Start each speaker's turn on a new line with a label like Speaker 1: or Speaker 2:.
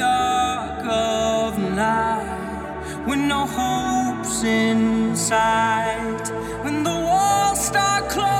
Speaker 1: dark of night, when no hope's in sight, when the walls start closing.